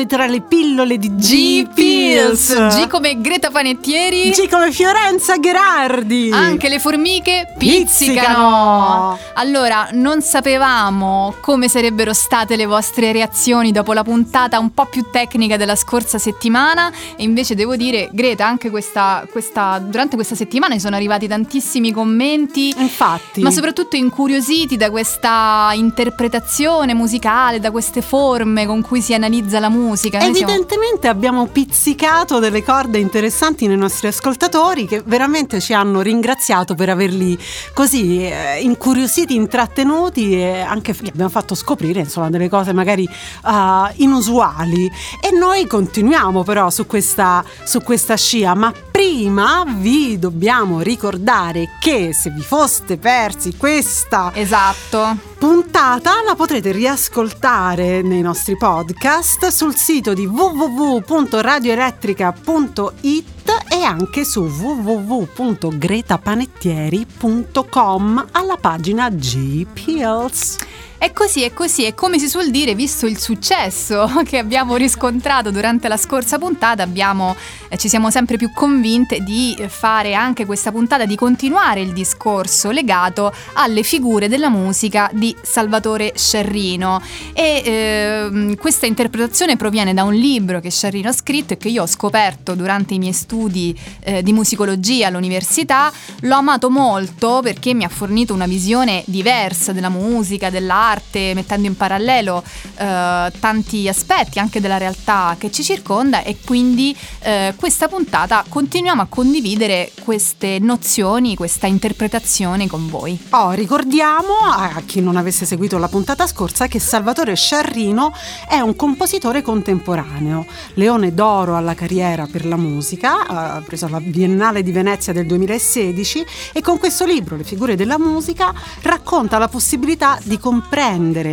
Ritrovate tra le pillole di G Pills. G come Greta Panettieri. G come Fiorenza Gherardi. Anche le formiche Pizzicano. pizzicano. Allora, non sapevamo come sarebbero state le vostre reazioni dopo la puntata un po' più tecnica della scorsa settimana. E invece devo dire, Greta, anche questa, questa- durante questa settimana sono arrivati tantissimi commenti. Infatti. Ma soprattutto incuriositi da questa interpretazione musicale, da queste forme con cui si analizza la musica. Noi siamo- Evidentemente abbiamo pizzicato delle corde interessanti nei nostri ascoltatori che veramente ci hanno ringraziato per averli così eh, incuriositi, intrattenuti e anche gli abbiamo fatto scoprire insomma delle cose magari ah, inusuali. E noi continuiamo però su questa, su questa scia, ma prima vi dobbiamo ricordare che se vi foste persi questa Esatto. Puntata la potrete riascoltare nei nostri podcast sul sito di www.radioelettrica.it e anche su www.gretapanettieri.com alla pagina G Pills. È così, è così, e come si suol dire, visto il successo che abbiamo riscontrato durante la scorsa puntata, abbiamo, eh, ci siamo sempre più convinte di fare anche questa puntata, di continuare il discorso legato alle figure della musica di Salvatore Scerrino. E ehm, questa interpretazione proviene da un libro che Scerrino ha scritto e che io ho scoperto durante i miei studi eh, di musicologia all'università. L'ho amato molto perché mi ha fornito una visione diversa della musica, dell'arte, mettendo in parallelo eh, tanti aspetti anche della realtà che ci circonda e quindi eh, questa puntata continuiamo a condividere queste nozioni, questa interpretazione con voi. Oh, ricordiamo a chi non avesse seguito la puntata scorsa che Salvatore Sciarrino è un compositore contemporaneo, leone d'oro alla carriera per la musica, ha preso la Biennale di Venezia del 2016 e con questo libro, Le figure della musica, racconta la possibilità di comprendere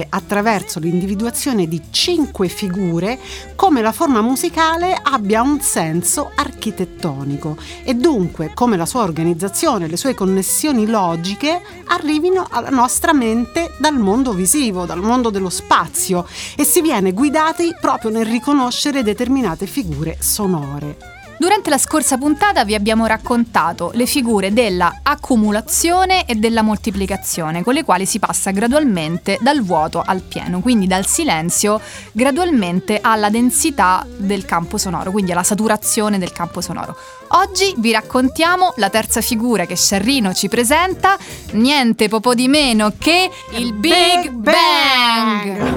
attraverso l'individuazione di cinque figure come la forma musicale abbia un senso architettonico e dunque come la sua organizzazione, le sue connessioni logiche arrivino alla nostra mente dal mondo visivo, dal mondo dello spazio e si viene guidati proprio nel riconoscere determinate figure sonore. Durante la scorsa puntata vi abbiamo raccontato le figure della accumulazione e della moltiplicazione, con le quali si passa gradualmente dal vuoto al pieno, quindi dal silenzio gradualmente alla densità del campo sonoro, quindi alla saturazione del campo sonoro. Oggi vi raccontiamo la terza figura che Sciarrino ci presenta, niente poco di meno che il Big Bang.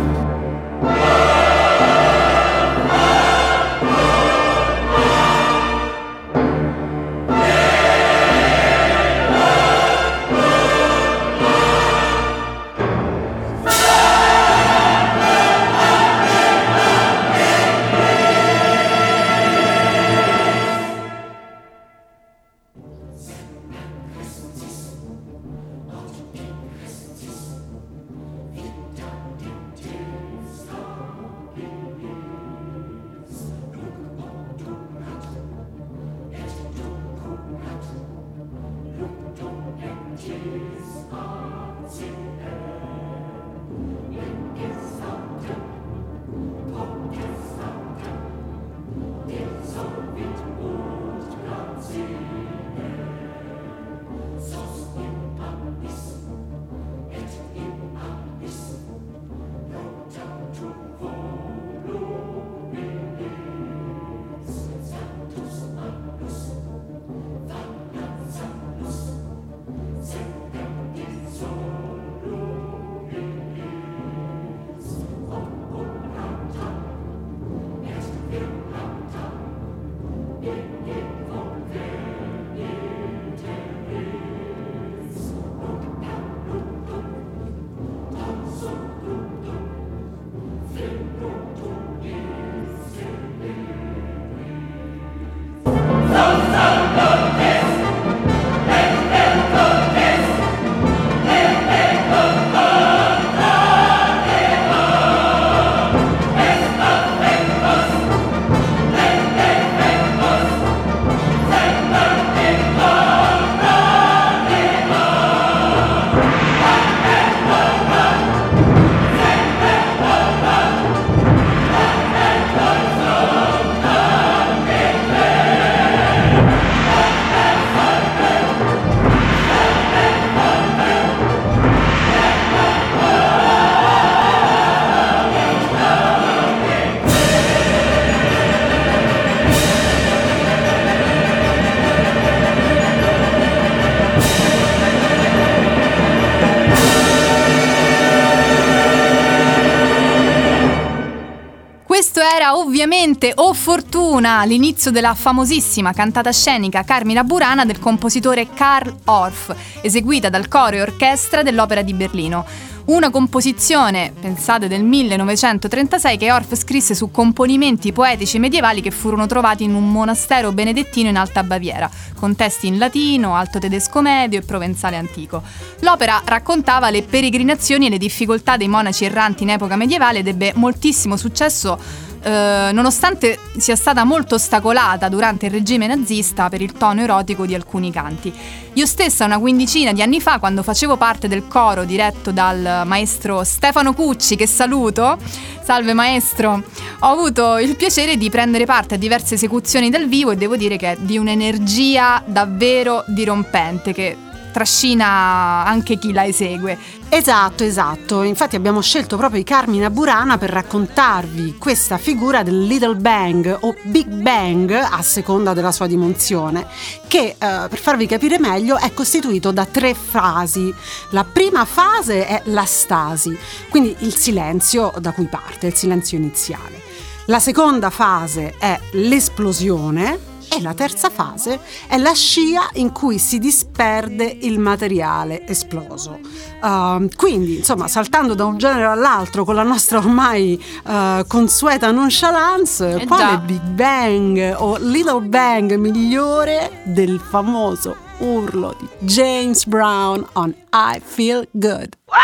Ovviamente, oh fortuna, l'inizio della famosissima cantata scenica Carmina Burana del compositore Karl Orff, eseguita dal coro e orchestra dell'Opera di Berlino. Una composizione, pensate, del 1936 che Orff scrisse su componimenti poetici medievali che furono trovati in un monastero benedettino in Alta Baviera, con testi in latino, alto tedesco medio e provenzale antico. L'opera raccontava le peregrinazioni e le difficoltà dei monaci erranti in epoca medievale ed ebbe moltissimo successo eh, nonostante sia stata molto ostacolata durante il regime nazista per il tono erotico di alcuni canti. Io stessa una quindicina di anni fa, quando facevo parte del coro diretto dal maestro Stefano Cucci, che saluto, salve maestro, ho avuto il piacere di prendere parte a diverse esecuzioni dal vivo e devo dire che è di un'energia davvero dirompente che trascina anche chi la esegue. Esatto, esatto. Infatti abbiamo scelto proprio i Carmina Burana per raccontarvi questa figura del Little Bang o Big Bang a seconda della sua dimensione, che eh, per farvi capire meglio è costituito da tre fasi. La prima fase è la stasi, quindi il silenzio da cui parte, il silenzio iniziale. La seconda fase è l'esplosione, e la terza fase è la scia in cui si disperde il materiale esploso. Uh, quindi, insomma, saltando da un genere all'altro con la nostra ormai uh, consueta nonchalance, eh quale già. Big Bang o Little Bang migliore del famoso urlo di James Brown on I Feel Good? Wow!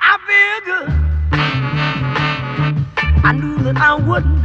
I feel good. I knew that I wouldn't.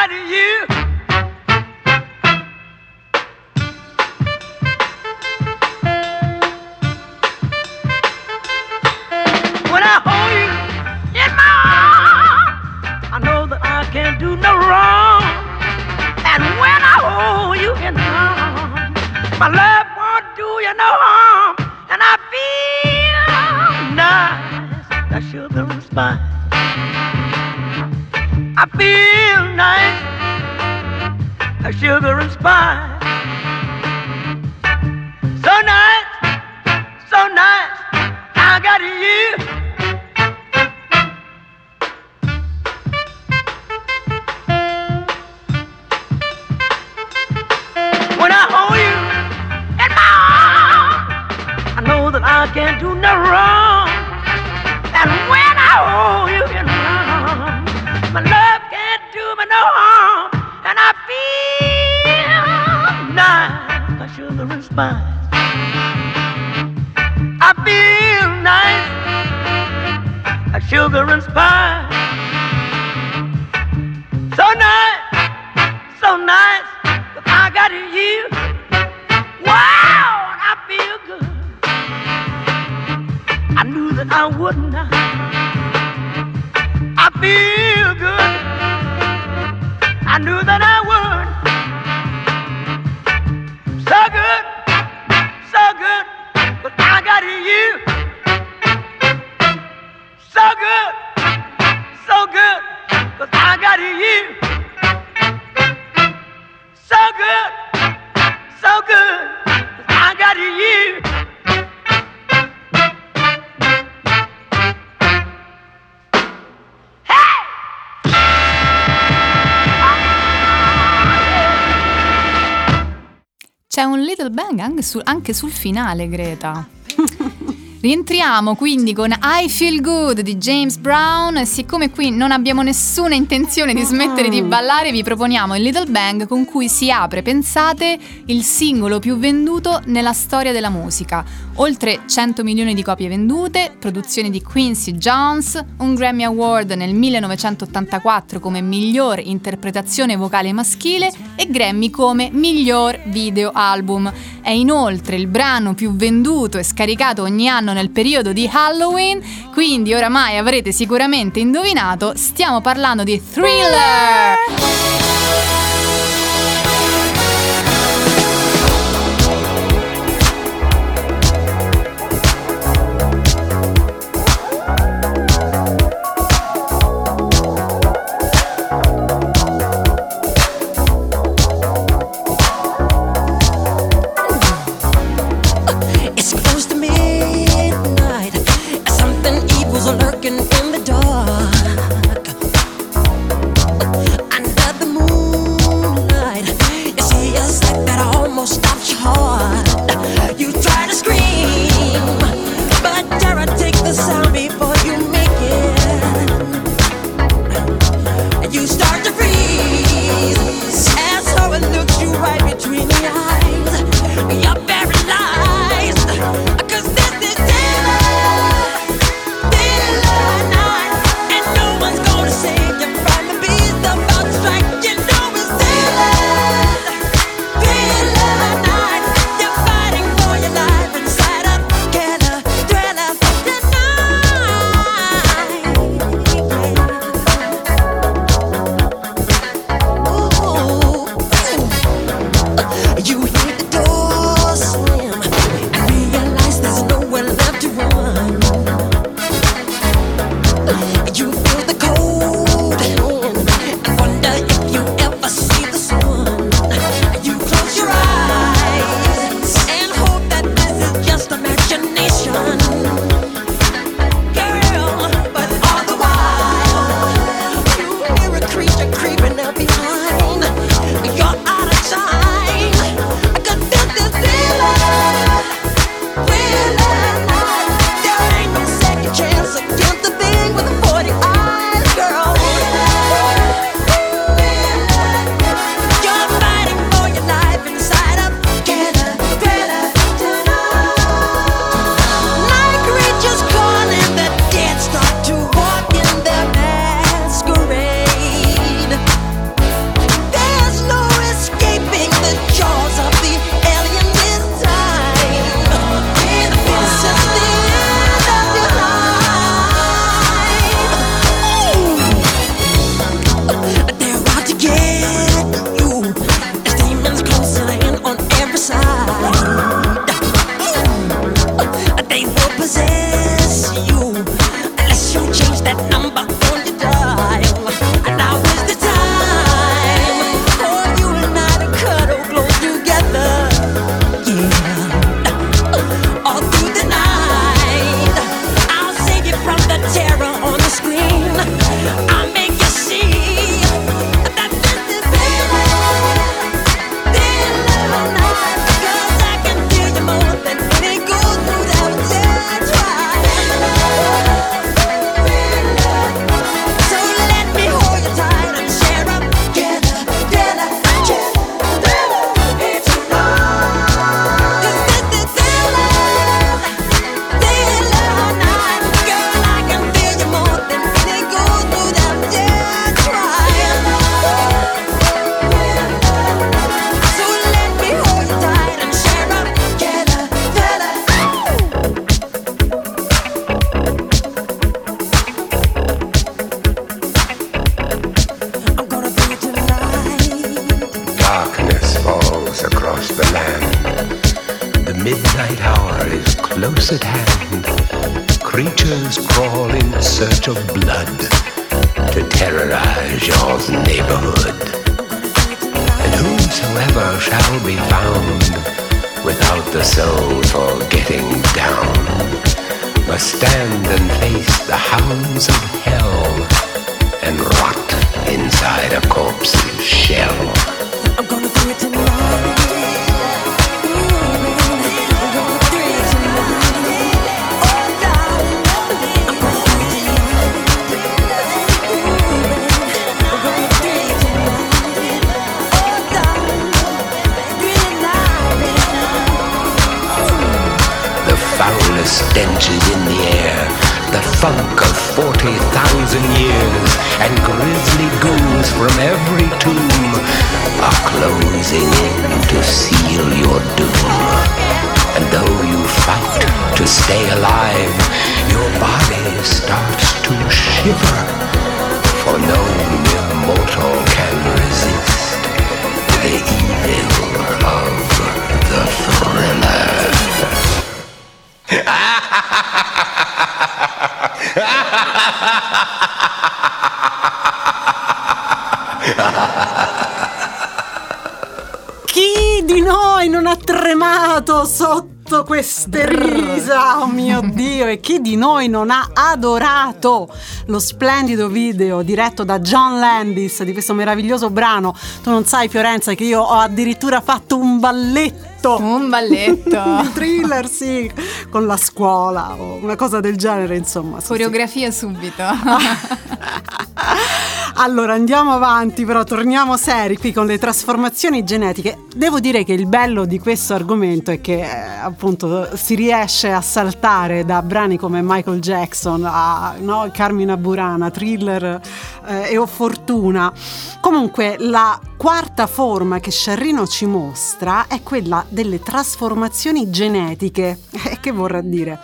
Got you. When I hold you in my arms, I know that I can't do no wrong. And when I hold you in my arms, my love won't do you no harm. And I feel nice, that sugar and spice. I feel nice, a sugar and spice. Anche, su, anche sul finale, Greta. Rientriamo quindi con I Feel Good di James Brown. Siccome qui non abbiamo nessuna intenzione di smettere di mm. ballare, vi proponiamo il Little Bang con cui si apre, pensate, il singolo più venduto nella storia della musica. Oltre 100 milioni di copie vendute, produzione di Quincy Jones, un Grammy Award nel 1984 come miglior interpretazione vocale maschile e Grammy come miglior video album. È inoltre il brano più venduto e scaricato ogni anno quest'anno nel periodo di Halloween, quindi oramai avrete sicuramente indovinato, stiamo parlando di Thriller! stand and face the hounds of E chi di noi non ha adorato lo splendido video diretto da John Landis di questo meraviglioso brano? Tu non sai, Fiorenza, che io ho addirittura fatto un balletto un balletto di thriller, sì, con la scuola o una cosa del genere, insomma. Sì, Coreografia sì. subito. allora andiamo avanti, però torniamo seri qui con le trasformazioni genetiche. Devo dire che il bello di questo argomento è che eh, appunto si riesce a saltare da brani come Michael Jackson a no, Carmina Burana, thriller eh, e O Fortuna. Comunque la quarta forma che Sciarrino ci mostra è quella delle trasformazioni genetiche. che vorrà dire?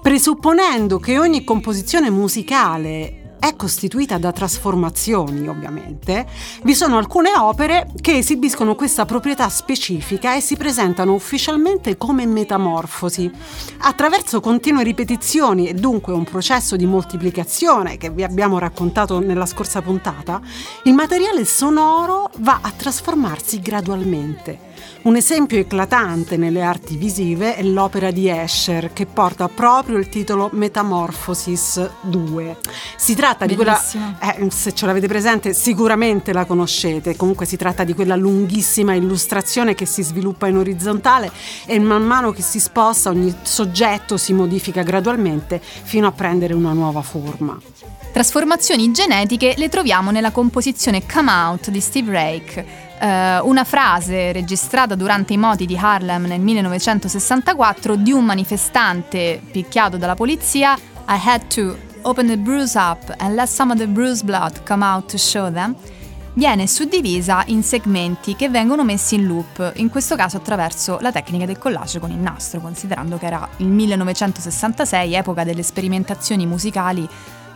Presupponendo che ogni composizione musicale è costituita da trasformazioni, ovviamente, vi sono alcune opere che esibiscono questa proprietà specifica e si presentano ufficialmente come metamorfosi. Attraverso continue ripetizioni e dunque un processo di moltiplicazione che vi abbiamo raccontato nella scorsa puntata, il materiale sonoro va a trasformarsi gradualmente. Un esempio eclatante nelle arti visive è l'opera di Escher che porta proprio il titolo Metamorphosis 2. Si tratta Bellissima. di quella, eh, se ce l'avete presente sicuramente la conoscete, comunque si tratta di quella lunghissima illustrazione che si sviluppa in orizzontale e man mano che si sposta ogni soggetto si modifica gradualmente fino a prendere una nuova forma. Trasformazioni genetiche le troviamo nella composizione Come Out di Steve Rake eh, una frase registrata durante i moti di Harlem nel 1964 di un manifestante picchiato dalla polizia I had to open the bruise up and let some of the bruised blood come out to show them viene suddivisa in segmenti che vengono messi in loop, in questo caso attraverso la tecnica del collage con il nastro, considerando che era il 1966, epoca delle sperimentazioni musicali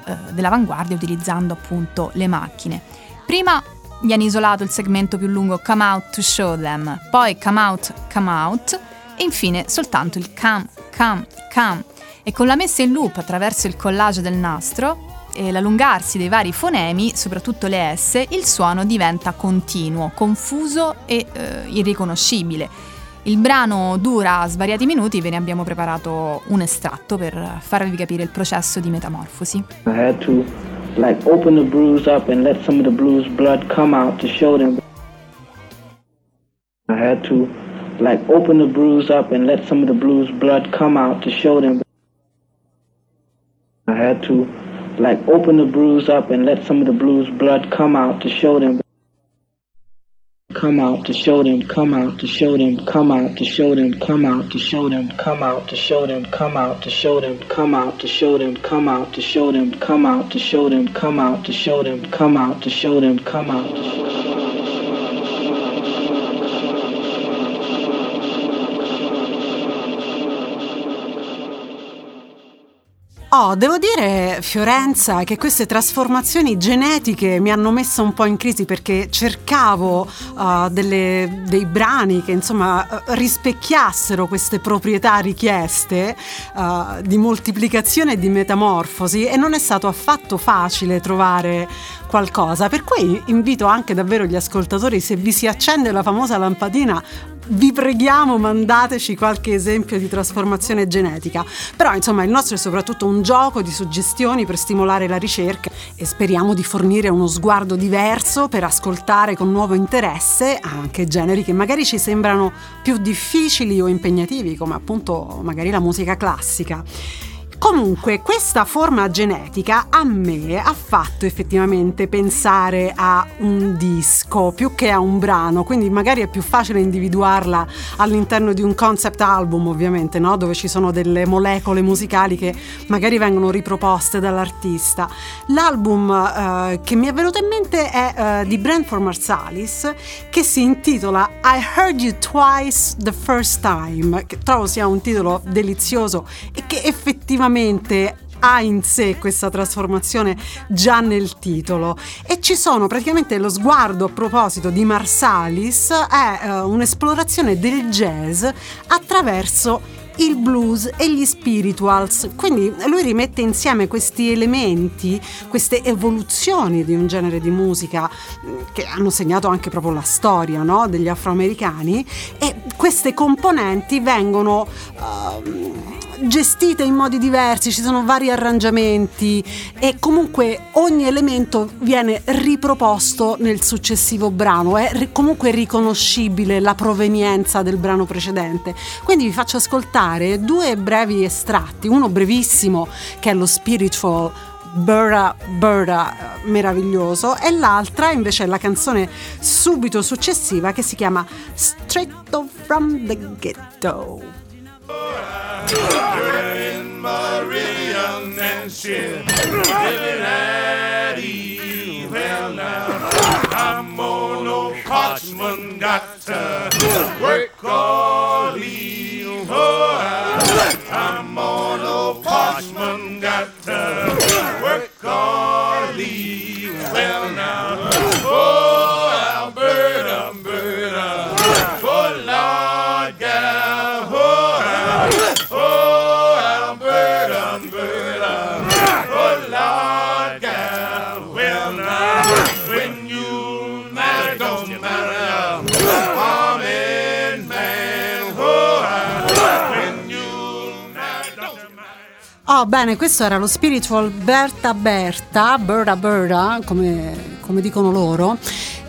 eh, dell'avanguardia utilizzando appunto le macchine. Prima viene isolato il segmento più lungo Come Out to Show Them, poi Come Out, Come Out e infine soltanto il Come, Come, Come. E con la messa in loop attraverso il collage del nastro e l'allungarsi dei vari fonemi, soprattutto le S, il suono diventa continuo, confuso e eh, irriconoscibile. Il brano dura svariati minuti, ve ne abbiamo preparato un estratto per farvi capire il processo di metamorfosi. I had to like open the bruise up and let some of the blues blood come out to show them. I had to like open the bruise up and let some of the blues blood come out to show them. I had to like open the bruise up and let some of the blues blood come out to show them come out to show them, come out to show them, come out to show them, come out to show them, come out to show them, come out to show them, come out to show them, come out to show them, come out to show them, come out to show them, come out to show them, come out to show them. Oh, devo dire, Fiorenza, che queste trasformazioni genetiche mi hanno messo un po' in crisi perché cercavo uh, delle, dei brani che insomma rispecchiassero queste proprietà richieste uh, di moltiplicazione e di metamorfosi e non è stato affatto facile trovare qualcosa. Per cui invito anche davvero gli ascoltatori, se vi si accende la famosa lampadina, vi preghiamo mandateci qualche esempio di trasformazione genetica. Però insomma il nostro è soprattutto un gioco di suggestioni per stimolare la ricerca e speriamo di fornire uno sguardo diverso per ascoltare con nuovo interesse anche generi che magari ci sembrano più difficili o impegnativi come appunto magari la musica classica. Comunque, questa forma genetica a me ha fatto effettivamente pensare a un disco più che a un brano, quindi magari è più facile individuarla all'interno di un concept album, ovviamente, no? dove ci sono delle molecole musicali che magari vengono riproposte dall'artista. L'album eh, che mi è venuto in mente è eh, di Brentford Marsalis, che si intitola I Heard You Twice the First Time, che trovo sia un titolo delizioso e che effettivamente ha in sé questa trasformazione già nel titolo. E ci sono praticamente lo sguardo a proposito di Marsalis è uh, un'esplorazione del jazz attraverso il blues e gli spirituals. Quindi lui rimette insieme questi elementi, queste evoluzioni di un genere di musica mm, che hanno segnato anche proprio la storia no? degli afroamericani e queste componenti vengono uh, gestite in modi diversi, ci sono vari arrangiamenti e comunque ogni elemento viene riproposto nel successivo brano, è comunque riconoscibile la provenienza del brano precedente. Quindi vi faccio ascoltare due brevi estratti, uno brevissimo che è lo spiritual Burra Burra meraviglioso e l'altra invece è la canzone subito successiva che si chiama Straight from the Ghetto. on work all Oh, bene, questo era lo spiritual Berta Berta, Berta Berta, come, come dicono loro,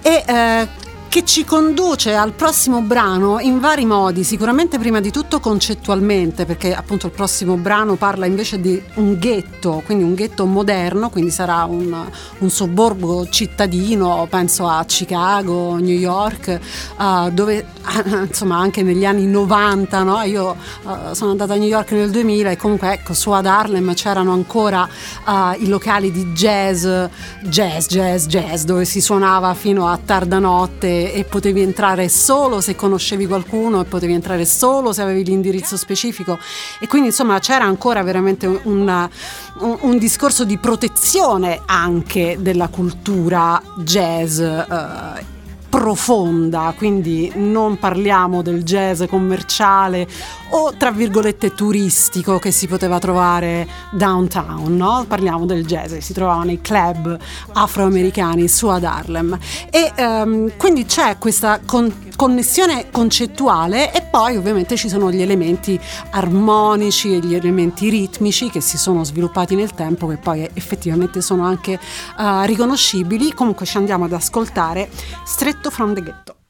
e eh, che ci conduce al prossimo brano in vari modi, sicuramente prima di tutto concettualmente, perché appunto il prossimo brano parla invece di un ghetto, quindi un ghetto moderno, quindi sarà un, un sobborgo cittadino, penso a Chicago, New York, uh, dove insomma anche negli anni 90, no? io uh, sono andata a New York nel 2000 e comunque ecco su ad Harlem c'erano ancora uh, i locali di jazz, jazz, jazz, jazz, dove si suonava fino a tarda notte e, potevi entrare solo se conoscevi qualcuno e potevi entrare solo se avevi l'indirizzo specifico e quindi insomma c'era ancora veramente un, un, un discorso di protezione anche della cultura jazz. Eh, profonda, quindi non parliamo del jazz commerciale o tra virgolette turistico che si poteva trovare downtown, no? Parliamo del jazz che si trovava nei club afroamericani su ad Harlem e um, quindi c'è questa con- connessione concettuale e poi ovviamente ci sono gli elementi armonici e gli elementi ritmici che si sono sviluppati nel tempo che poi effettivamente sono anche uh, riconoscibili. Comunque ci andiamo ad ascoltare Stretto from the Ghetto.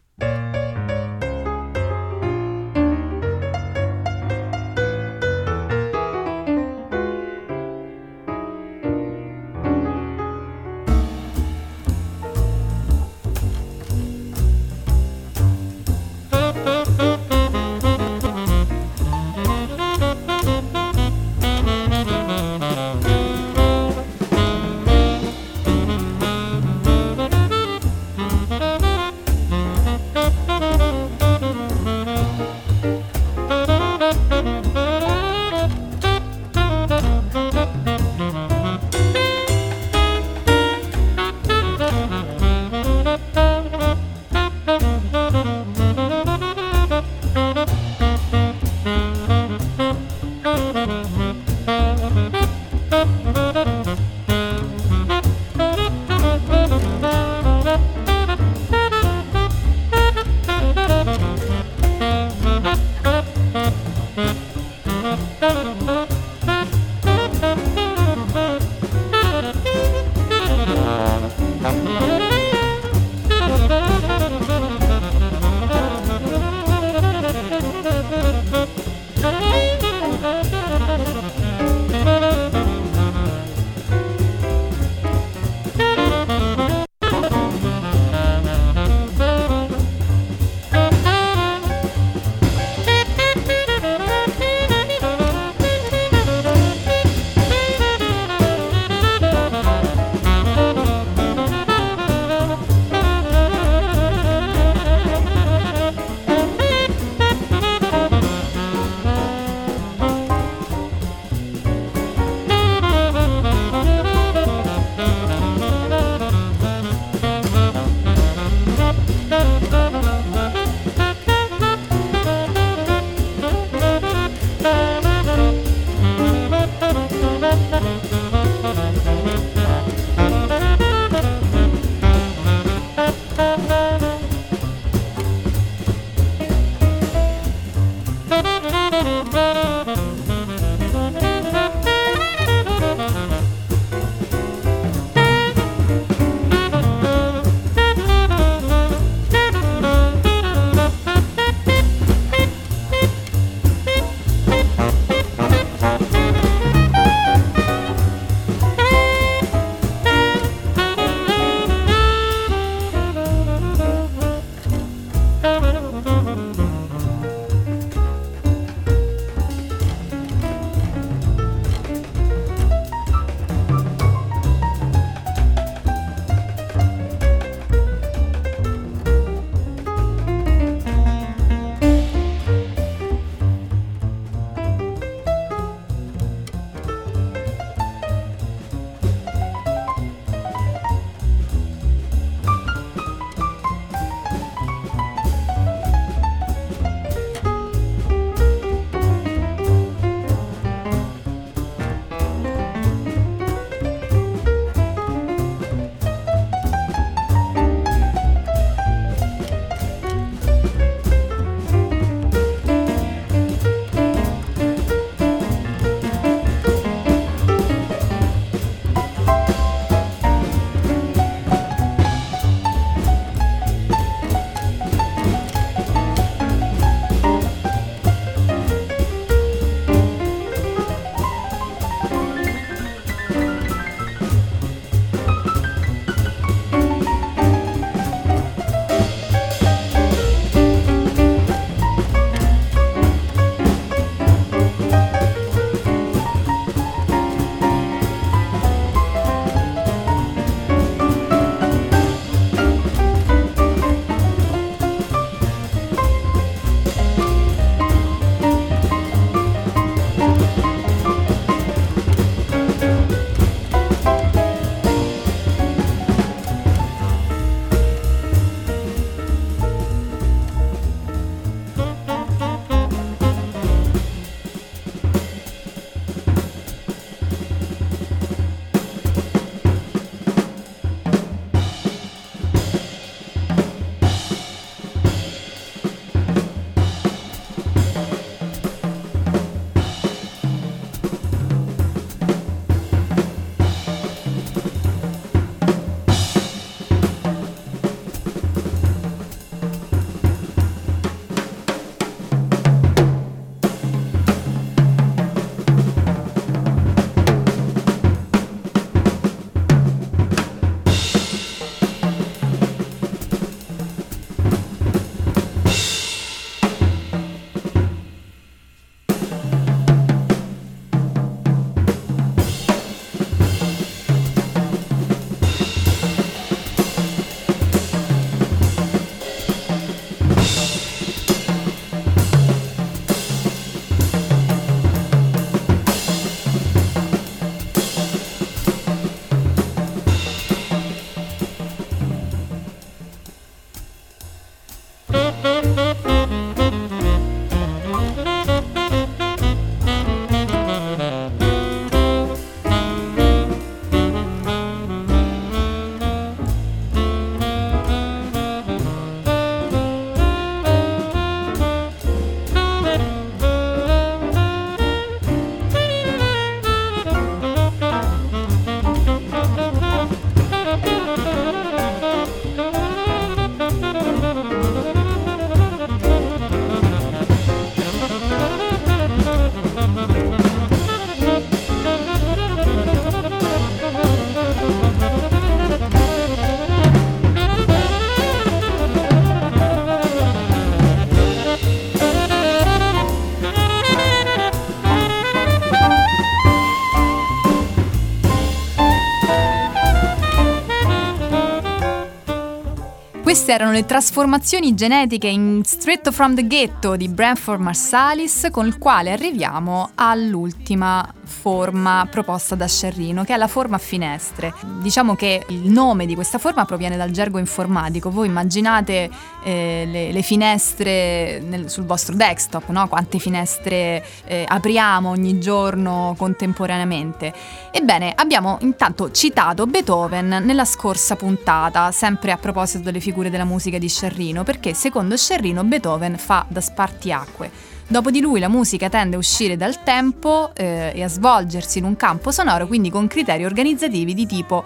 Queste erano le trasformazioni genetiche in Straight from the Ghetto di Branford Marsalis, con il quale arriviamo all'ultima forma proposta da Scerrino, che è la forma a finestre. Diciamo che il nome di questa forma proviene dal gergo informatico. Voi immaginate eh, le, le, finestre nel, sul vostro desktop, no? quante finestre eh, apriamo ogni giorno contemporaneamente. Ebbene, abbiamo intanto citato Beethoven nella scorsa puntata, sempre a proposito delle figure della musica di Scerrino, perché secondo Scerrino Beethoven fa da spartiacque. Dopo di lui la musica tende a uscire dal tempo eh, e a svolgersi in un campo sonoro, quindi con criteri organizzativi di tipo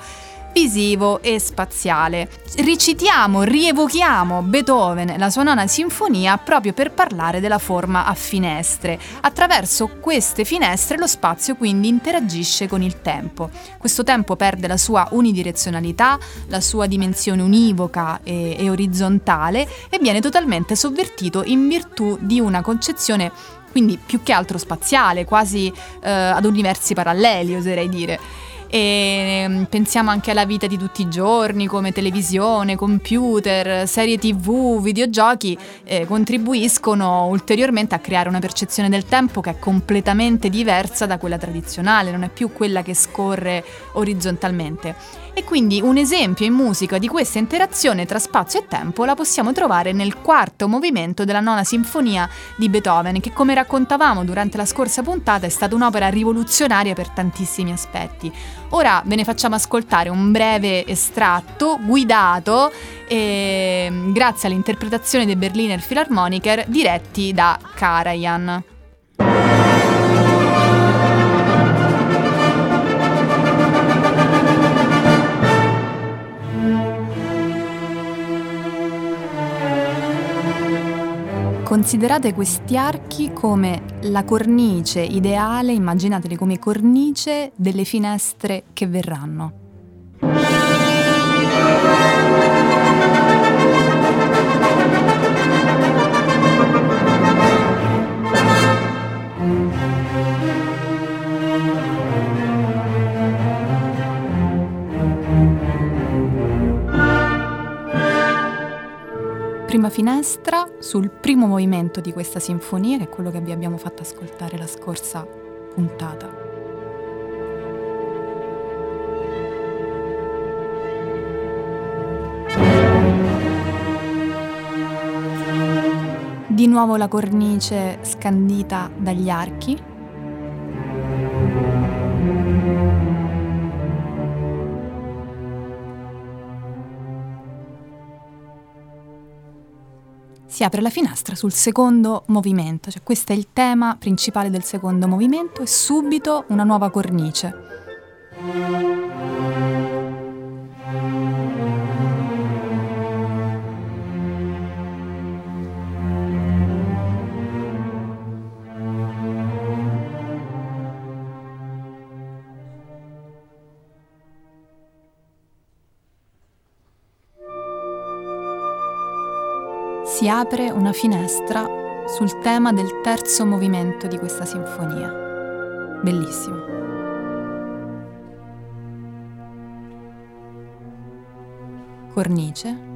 visivo e spaziale. Ricitiamo, rievochiamo Beethoven e la sua nona sinfonia proprio per parlare della forma a finestre. Attraverso queste finestre lo spazio quindi interagisce con il tempo. Questo tempo perde la sua unidirezionalità, la sua dimensione univoca e, e orizzontale e viene totalmente sovvertito in virtù di una concezione quindi più che altro spaziale, quasi eh, ad universi paralleli, oserei dire e ehm, pensiamo anche alla vita di tutti i giorni come televisione, computer, serie tv, videogiochi eh, contribuiscono ulteriormente a creare una percezione del tempo che è completamente diversa da quella tradizionale, non è più quella che scorre orizzontalmente. E quindi un esempio in musica di questa interazione tra spazio e tempo la possiamo trovare nel quarto movimento della nona sinfonia di Beethoven, che come raccontavamo durante la scorsa puntata è stata un'opera rivoluzionaria per tantissimi aspetti. Ora ve ne facciamo ascoltare un breve estratto guidato eh, grazie all'interpretazione dei Berliner Philharmoniker diretti da Karajan. Considerate questi archi come la cornice ideale, immaginateli come cornice delle finestre che verranno. Prima finestra sul primo movimento di questa sinfonia, che è quello che vi abbiamo fatto ascoltare la scorsa puntata. Di nuovo la cornice scandita dagli archi, si apre la finestra sul secondo movimento, cioè questo è il tema principale del secondo movimento e subito una nuova cornice. Apre una finestra sul tema del terzo movimento di questa sinfonia. Bellissimo. Cornice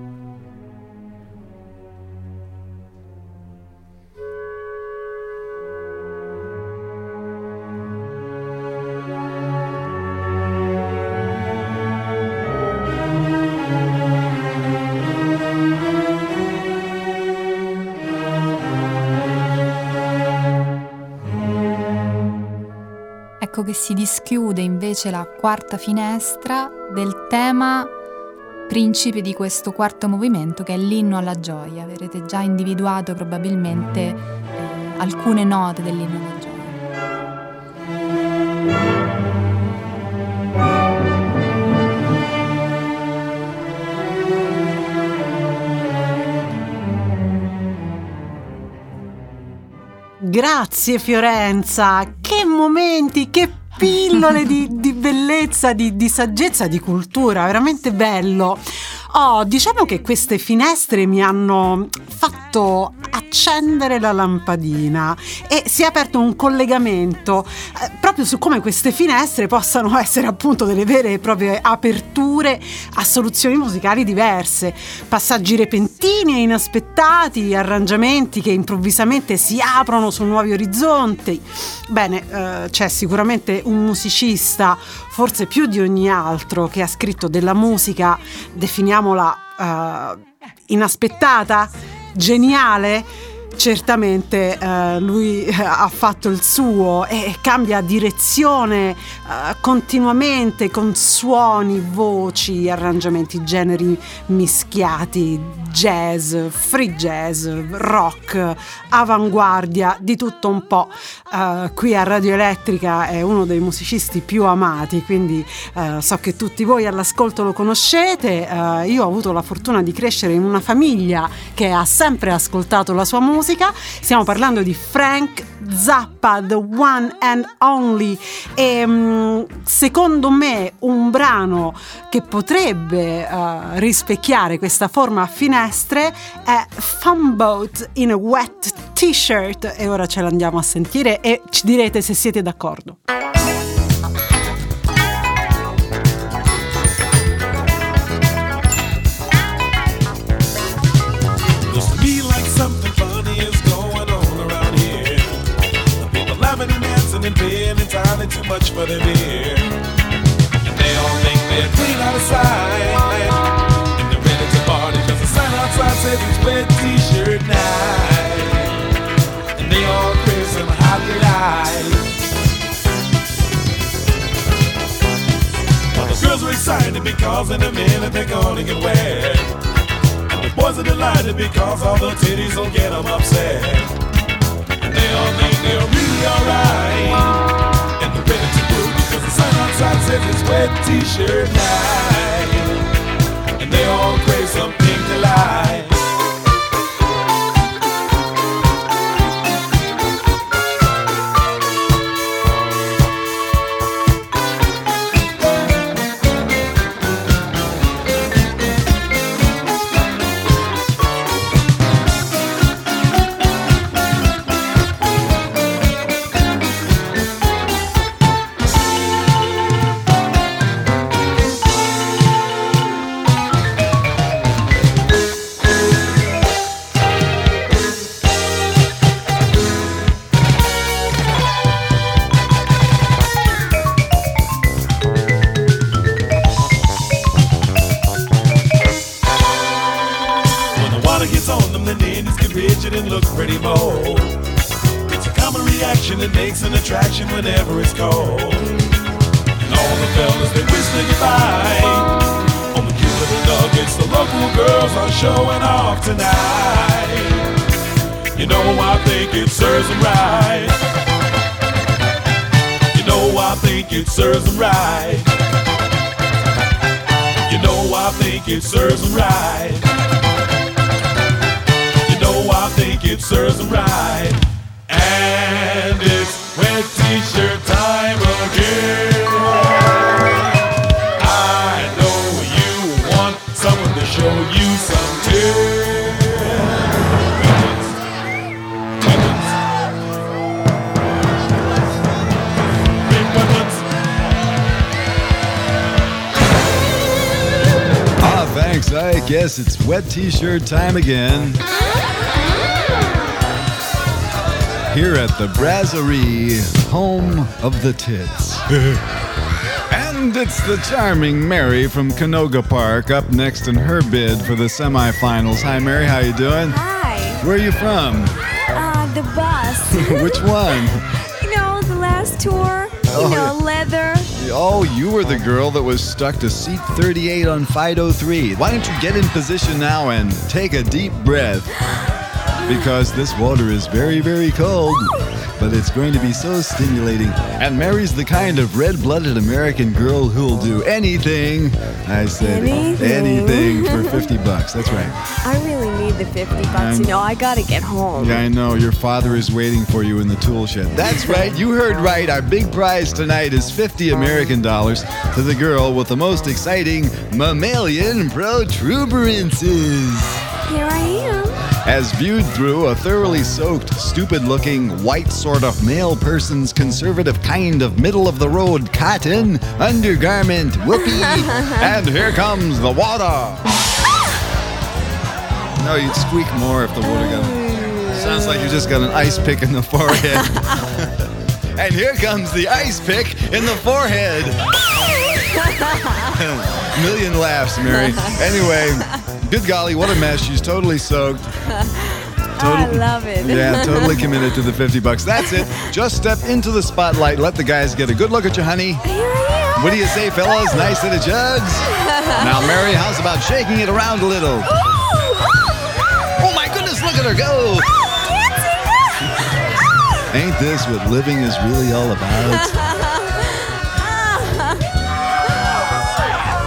che si dischiude invece la quarta finestra del tema principe di questo quarto movimento che è l'inno alla gioia. Avrete già individuato probabilmente eh, alcune note dell'inno alla gioia. Grazie Fiorenza, che momenti, che pillole di, di bellezza, di, di, saggezza, di cultura, veramente bello. Oh, diciamo che queste finestre mi hanno fatto accendere la lampadina e si è aperto un collegamento eh, proprio su come queste finestre possano essere appunto delle vere e proprie aperture a soluzioni musicali diverse, passaggi repentini e inaspettati, arrangiamenti che improvvisamente si aprono su nuovi orizzonti. Bene, eh, c'è sicuramente un musicista, forse più di ogni altro, che ha scritto della musica, definiamola eh, inaspettata, geniale certamente eh, lui eh, ha fatto il suo e cambia direzione eh, continuamente con suoni, voci, arrangiamenti, generi mischiati, jazz, free jazz, rock, avanguardia, di tutto un po'. Uh, qui a Radio Elettrica è uno dei musicisti più amati, quindi uh, so che tutti voi all'ascolto lo conoscete. Uh, io ho avuto la fortuna di crescere in una famiglia che ha sempre ascoltato la sua musica. Stiamo parlando di Frank Zappa, The One and Only. E um, secondo me un brano che potrebbe rispecchiare questa forma finestre è Fun Boat in a Wet T-shirt e ora ce l'andiamo a sentire e ci direte se siete d'accordo. And paying entirely too much for them here. And they all think they're clean out of sight. And they're ready to party cause the sign outside says it's wet t-shirt night. And they all crazy and hot. Well, the girls are excited because in a minute they're gonna get wet. And the boys are delighted because all the titties will get them upset they all think they're alright. And they're ready to because the sun outside says it's wet t-shirt night. And they all crave something to lie. I think it serves them right. You know I think it serves them right. And it's red t-shirt time again. Guess it's wet t shirt time again. Here at the Brasserie, home of the tits. and it's the charming Mary from Canoga Park up next in her bid for the semifinals. Hi, Mary, how you doing? Hi. Where are you from? Uh, the bus. Which one? You know, the last tour. You oh, know, leather. Oh, you were the girl that was stuck to seat 38 on Fido 3. Why don't you get in position now and take a deep breath? Because this water is very, very cold. But it's going to be so stimulating. And Mary's the kind of red blooded American girl who'll do anything. I said Anything. anything for 50 bucks. That's right. I really need the 50 bucks. I'm- you know, I gotta get home. Yeah, I know. Your father is waiting for you in the tool shed. That's right. You heard right. Our big prize tonight is 50 American dollars to the girl with the most exciting mammalian protuberances. Here I am. As viewed through a thoroughly soaked, stupid looking, white sort of male person's conservative kind of middle of the road cotton undergarment. Whoopee! and here comes the water. No, you'd squeak more if the water got. Sounds like you just got an ice pick in the forehead. and here comes the ice pick in the forehead. Million laughs, Mary. Anyway, good golly, what a mess. She's totally soaked. I love it. Yeah, totally committed to the 50 bucks. That's it. Just step into the spotlight. Let the guys get a good look at you, honey. Here I am. What do you say, fellas? Nice set of jugs? Now, Mary, how's about shaking it around a little? Oh my goodness, look at her go! Oh, Ain't this what living is really all about?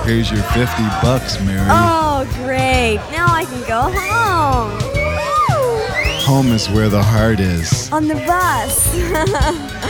Here's your 50 bucks, Mary. Oh, Great. Now I can go home. Woo! Home is where the heart is. On the bus.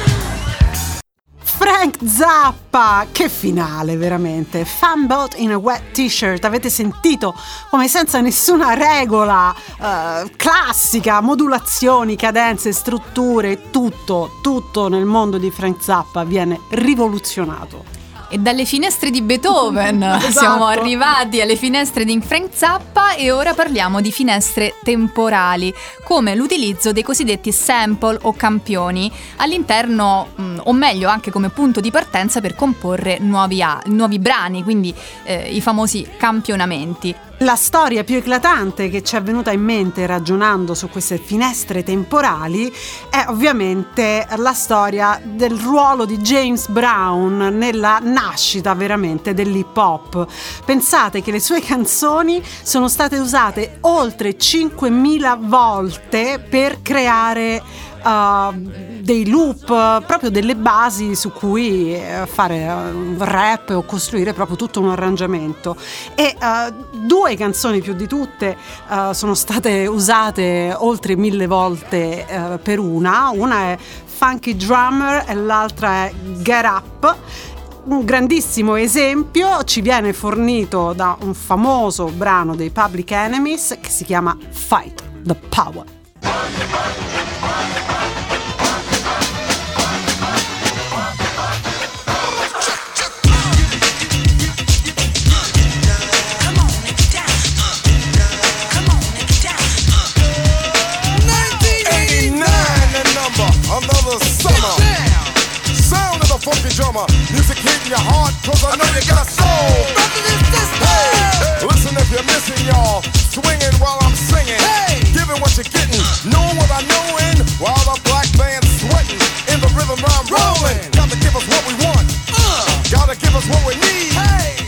Frank Zappa, che finale veramente. Fanboat in a wet t-shirt, avete sentito come senza nessuna regola eh, classica, modulazioni, cadenze, strutture, tutto, tutto nel mondo di Frank Zappa viene rivoluzionato. E dalle finestre di Beethoven Esatto. siamo arrivati alle finestre di Frank Zappa e ora parliamo di finestre temporali, come l'utilizzo dei cosiddetti sample o campioni all'interno, mh, o meglio anche come punto di partenza per comporre nuovi, a- nuovi brani, quindi eh, i famosi campionamenti. La storia più eclatante che ci è venuta in mente ragionando su queste finestre temporali è ovviamente la storia del ruolo di James Brown nella nascita veramente dell'hip hop. Pensate che le sue canzoni sono state usate oltre 5.000 volte per creare uh, dei loop, proprio delle basi su cui eh, fare uh, rap o costruire proprio tutto un arrangiamento. E uh, due canzoni più di tutte uh, sono state usate oltre mille volte per una. Una è Funky Drummer e l'altra è Get Up. Un grandissimo esempio ci viene fornito da un famoso brano dei Public Enemies che si chiama Fight the Power. Funky drummer. Music hitting your heart, cause I know you got a soul. Hey, listen if you're missing, y'all. Swinging while I'm singing. Giving what you're getting. Knowing what I know in. While the black band's sweating. In the rhythm I'm rolling. Gotta give us what we want. Gotta give us what we need.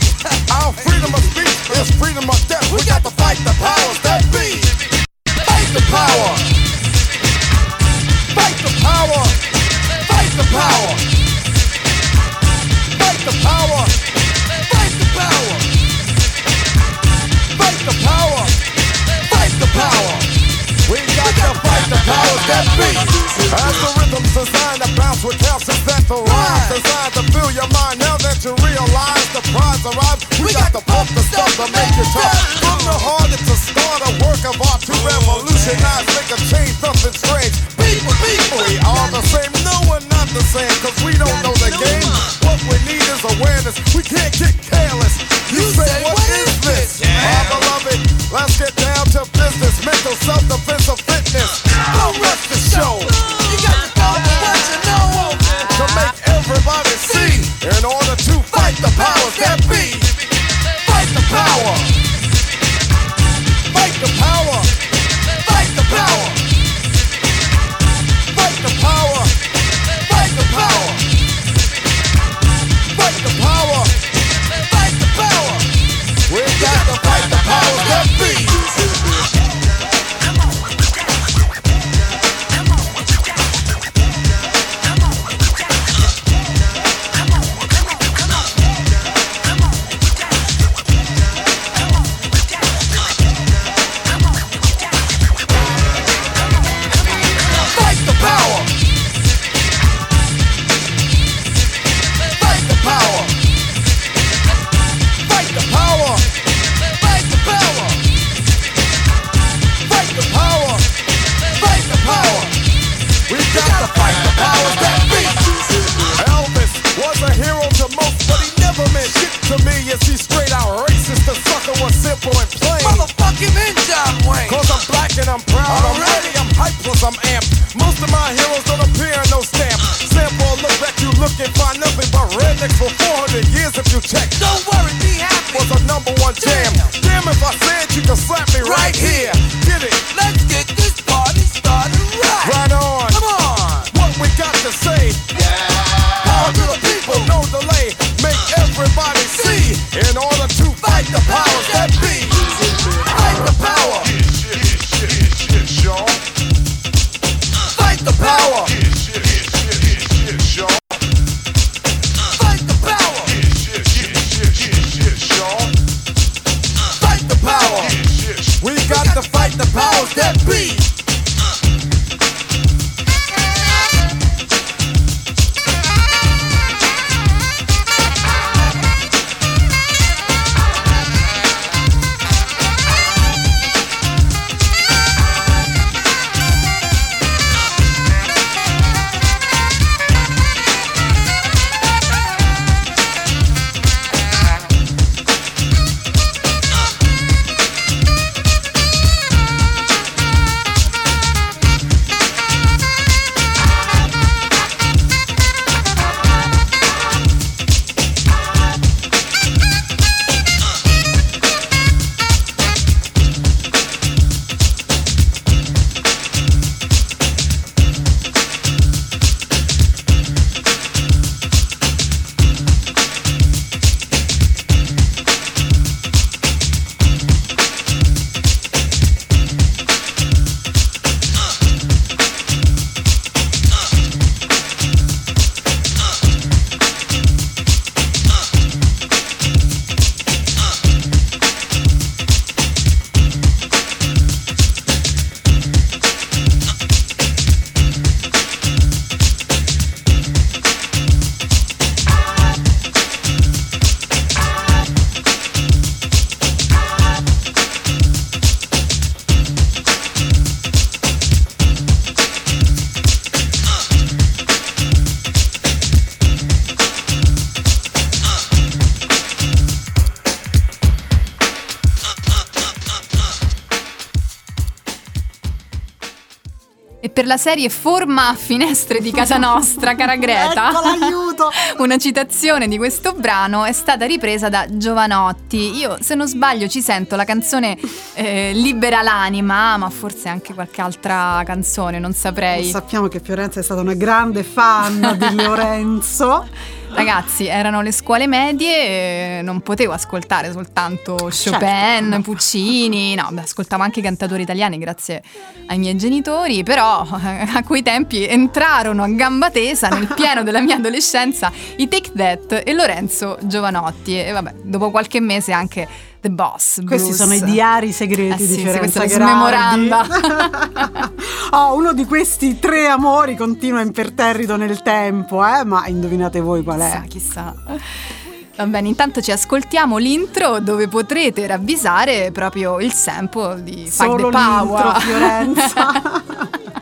Our freedom of speech is freedom of death. We got to fight the powers that be. Fight the power. Fight the power. Fight the power. Fight the got to fight the powers that be. As the rhythm's designed to bounce with calcium that the rhymes designed to fill your mind. Now that you realize the prize arrives, we got to pump the stuff to make it tough. From the heart, it's a start, a work of art to revolutionize, make a change, something strange. People, people, we are the same. No, we're not the same, cause we don't know the game. What we need is awareness. We can't get careless. You say, what is this? My beloved, let's get down to business. Mental self-defense of fitness. Don't rush the show. You got got to fight the powers that serie Forma a finestre di casa nostra, cara Greta. Ecco l'aiuto. Una citazione di questo brano è stata ripresa da Giovanotti. Io, se non sbaglio, ci sento la canzone eh, Libera l'anima, ma forse anche qualche altra canzone, non saprei. Sappiamo che Fiorenza è stata una grande fan di Lorenzo. Ragazzi, erano le scuole medie, non potevo ascoltare soltanto Chopin, Certo. Puccini, no, beh, ascoltavo anche cantatori italiani grazie ai miei genitori, però a quei tempi entrarono a gamba tesa nel pieno della mia adolescenza i Take That e Lorenzo Giovanotti e vabbè, dopo qualche mese anche The Boss. Questi Bruce. sono i diari segreti Eh di sì, sì, Fiorenza Gherardi. smemoranda. oh, uno di questi tre amori continua imperterrito nel tempo, eh? ma indovinate voi qual è? Chissà, chissà. Va bene, intanto ci ascoltiamo l'intro dove potrete ravvisare proprio il sample di Fight Solo the Power. l'intro, Fiorenza.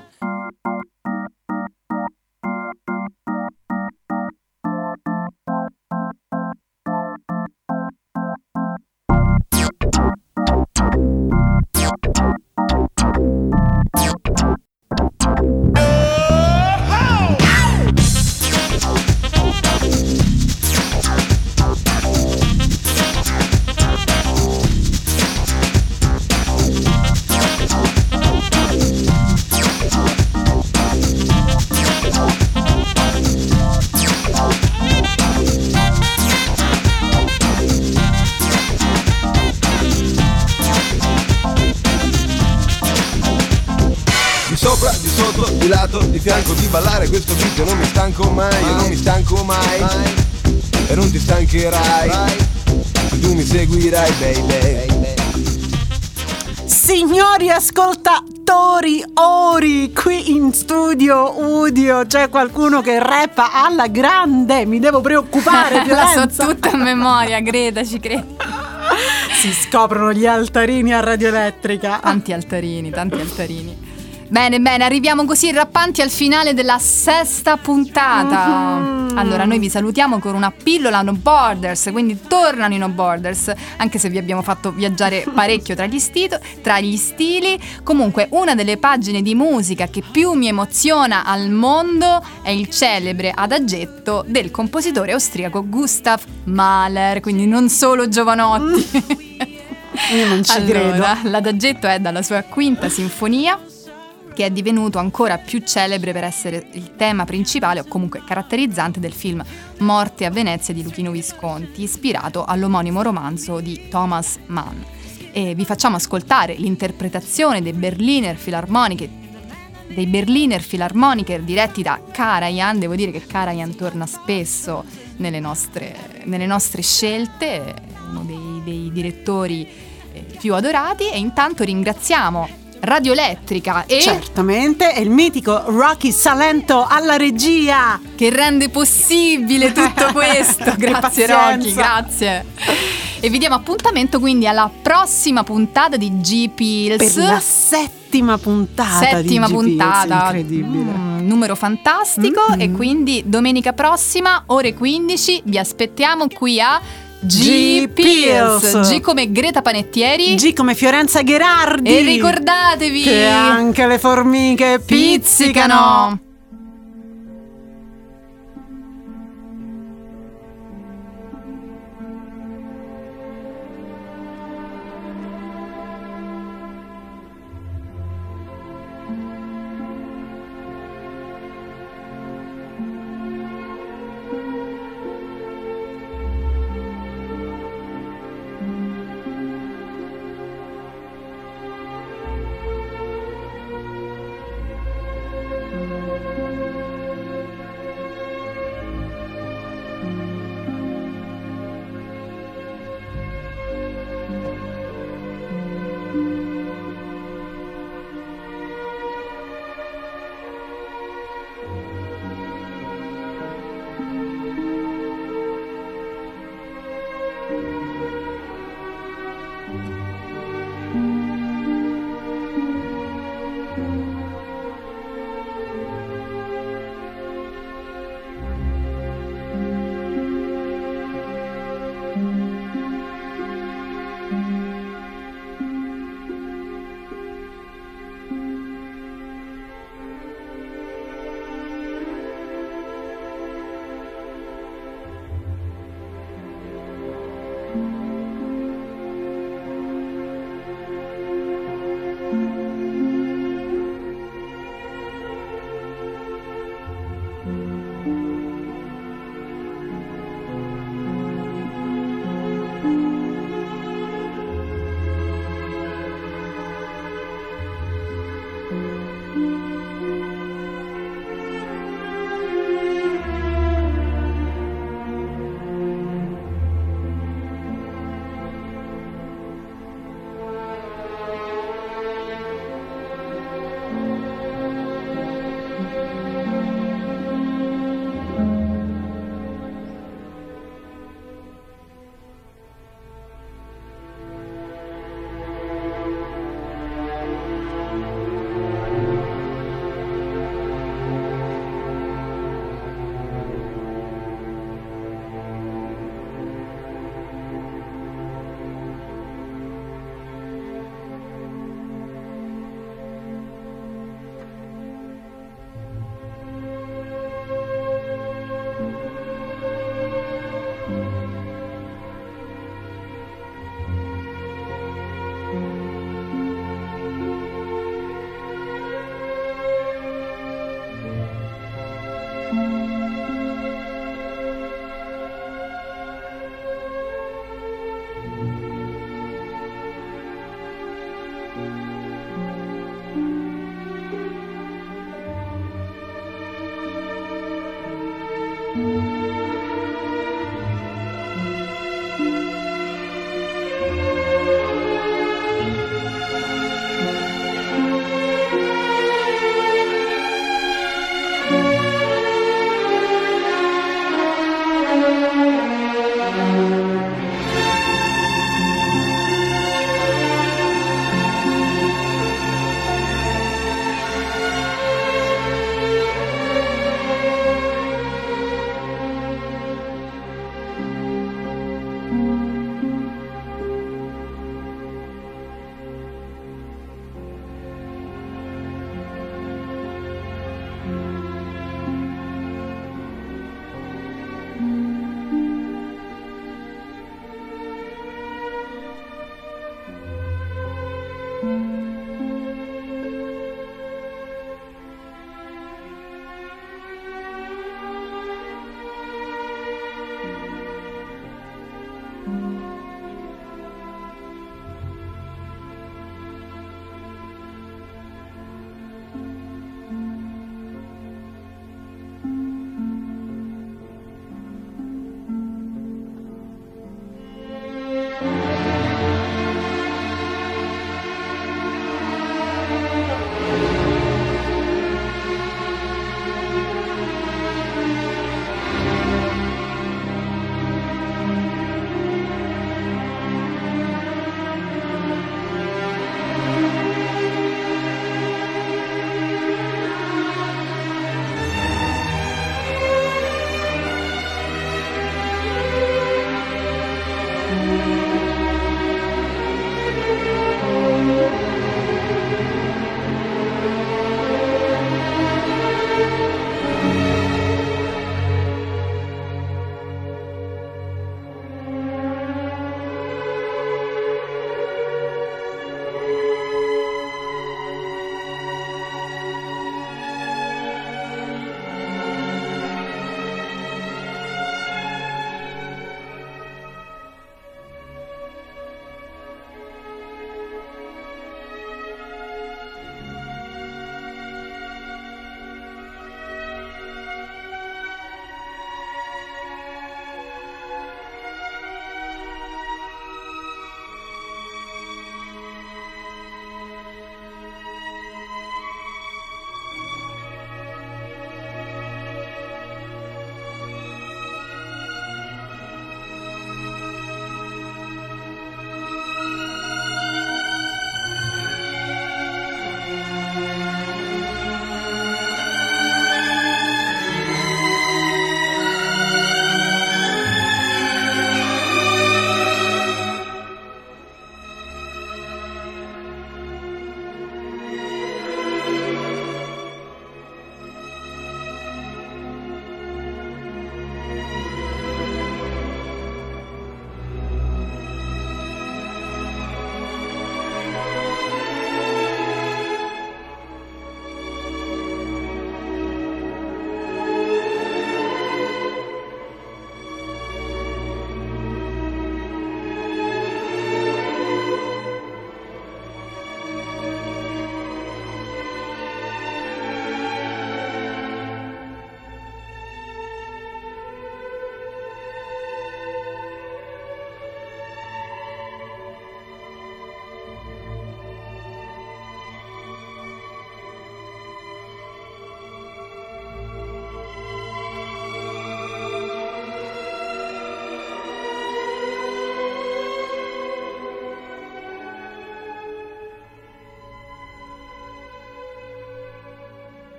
Signori ascoltatori, ori, qui in studio Udio c'è qualcuno che rappa alla grande, mi devo preoccupare, La so tutta a memoria, Greta, ci credo. Si scoprono gli altarini a Radio Elettrica. Tanti altarini, tanti altarini. Bene, bene, arriviamo così rappanti al finale della sesta puntata. Mhm. Allora, noi vi salutiamo con una pillola No Borders, quindi tornano i No Borders, anche se vi abbiamo fatto viaggiare parecchio tra gli, stito- tra gli stili. Comunque, una delle pagine di musica che più mi emoziona al mondo è il celebre adagetto del compositore austriaco Gustav Mahler, quindi non solo giovanotti. Io non ci credo. Allora, l'adagetto è dalla sua quinta sinfonia che è divenuto ancora più celebre per essere il tema principale o comunque caratterizzante del film Morte a Venezia di Luchino Visconti, ispirato all'omonimo romanzo di Thomas Mann. E vi facciamo ascoltare l'interpretazione dei Berliner Philharmoniche dei Berliner Philharmoniker diretti da Karajan, devo dire che Karajan torna spesso nelle nostre, nelle nostre scelte, uno dei, dei direttori eh, più adorati e intanto ringraziamo Radio Elettrica e Certamente, è il mitico Rocky Salento alla regia. che rende possibile tutto questo. Grazie. Rocky, grazie. E vi diamo appuntamento quindi alla prossima puntata di G Pills. Per la settima puntata settima puntata. incredibile. Mm, numero fantastico Mm-hmm. e quindi domenica prossima ore 15 vi aspettiamo qui a G Pills. G come Greta Panettieri. G come Fiorenza Gherardi. E ricordatevi che anche le formiche pizzicano.